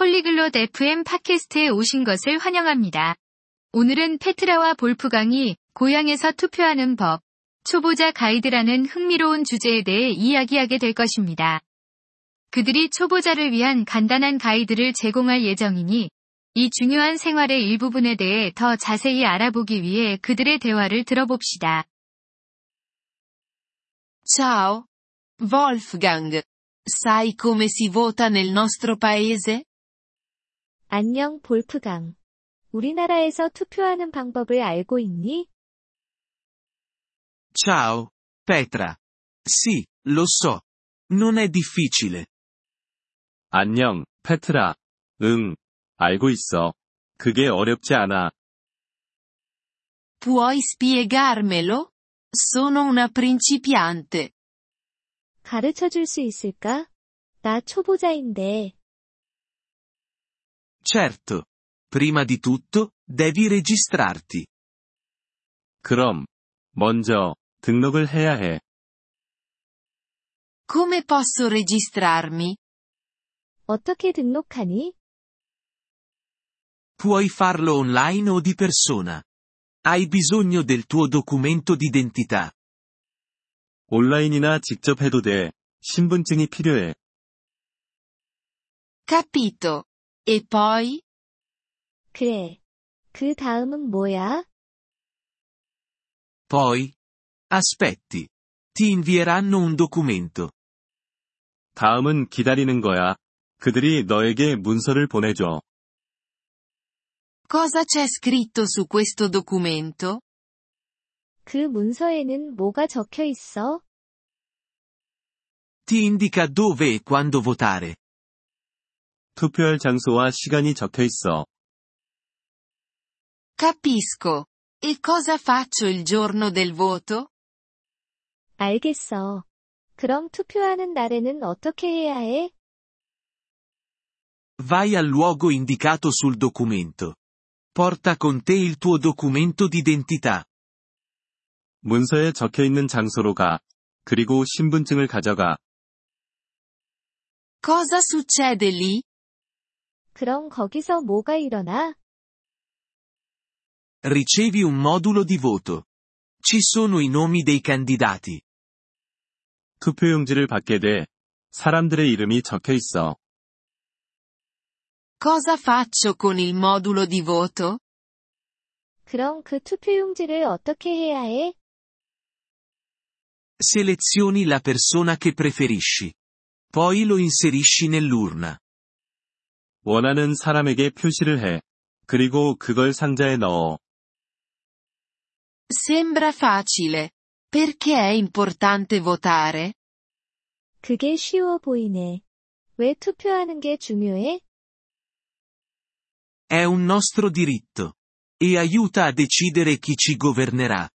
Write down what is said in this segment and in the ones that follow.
폴리글롯 FM 팟캐스트에 오신 것을 환영합니다. 오늘은 페트라와 볼프강이 고향에서 투표하는 법, 초보자 가이드라는 흥미로운 주제에 대해 이야기하게 될 것입니다. 그들이 초보자를 위한 간단한 가이드를 제공할 예정이니 이 중요한 생활의 일부분에 대해 더 자세히 알아보기 위해 그들의 대화를 들어봅시다. Ciao. Wolfgang. Sai come si vota nel nostro paese? 안녕 볼프강. 우리나라에서 투표하는 방법을 알고 있니? Ciao, Petra. Sì, lo so. Non è difficile. 안녕, 페트라. 응, 알고 있어. 그게 어렵지 않아. Puoi spiegarmelo? Sono una principiante. 가르쳐 줄 수 있을까? 나 초보자인데. Certo. Prima di tutto, devi registrarti. 그럼, 먼저, 등록을 해야 해. Come posso registrarmi? 어떻게 등록하니? Puoi farlo online o di persona. Hai bisogno del tuo documento d'identità. 온라인이나 직접 해도 돼. 신분증이 필요해. Capito. E poi? 그래. 그 다음은 뭐야? Poi? Aspetti. Ti invieranno un documento. 다음은 기다리는 거야. 그들이 너에게 문서를 보내줘. Cosa c'è scritto su questo documento? 그 문서에는 뭐가 적혀 있어? Ti indica dove e quando votare. 투표할 장소와 시간이 적혀 있어. Capisco. E cosa faccio il giorno del voto? 알겠어. 그럼 투표하는 날에는 어떻게 해야 해? Vai al luogo indicato sul documento. Porta con te il tuo documento d'identità. 문서에 적혀 있는 장소로 가. 그리고 신분증을 가져가. Cosa succede lì? 그럼 거기서 뭐가 일어나? Ricevi un modulo di voto. Ci sono i nomi dei candidati. 투표용지를 받게 돼. 사람들의 이름이 적혀 있어. Cosa faccio con il modulo di voto? 그럼 그 투표용지를 어떻게 해야 해? Selezioni la persona che preferisci. Poi lo inserisci nell'urna. 원하는 사람에게 표시를 해. 그리고 그걸 상자에 넣어. Sembra facile. Perché è importante votare? 그게 쉬워 보이네. 왜 투표하는 게 중요해? È un nostro diritto. E aiuta a decidere chi ci governerà.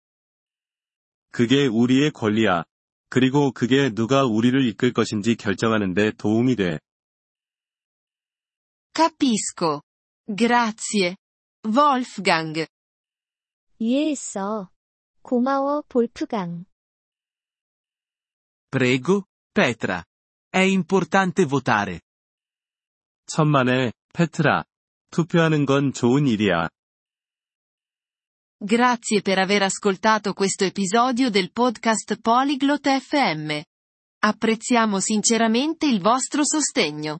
그게 우리의 권리야. 그리고 그게 누가 우리를 이끌 것인지 결정하는데 도움이 돼. Capisco. Grazie. Wolfgang. 이해했어. 고마워 볼프강. Prego, Petra. È importante votare. 천만에, 페트라. 투표하는 건 좋은 일이야. Grazie per aver ascoltato questo episodio del podcast Polyglot FM. Apprezziamo sinceramente il vostro sostegno.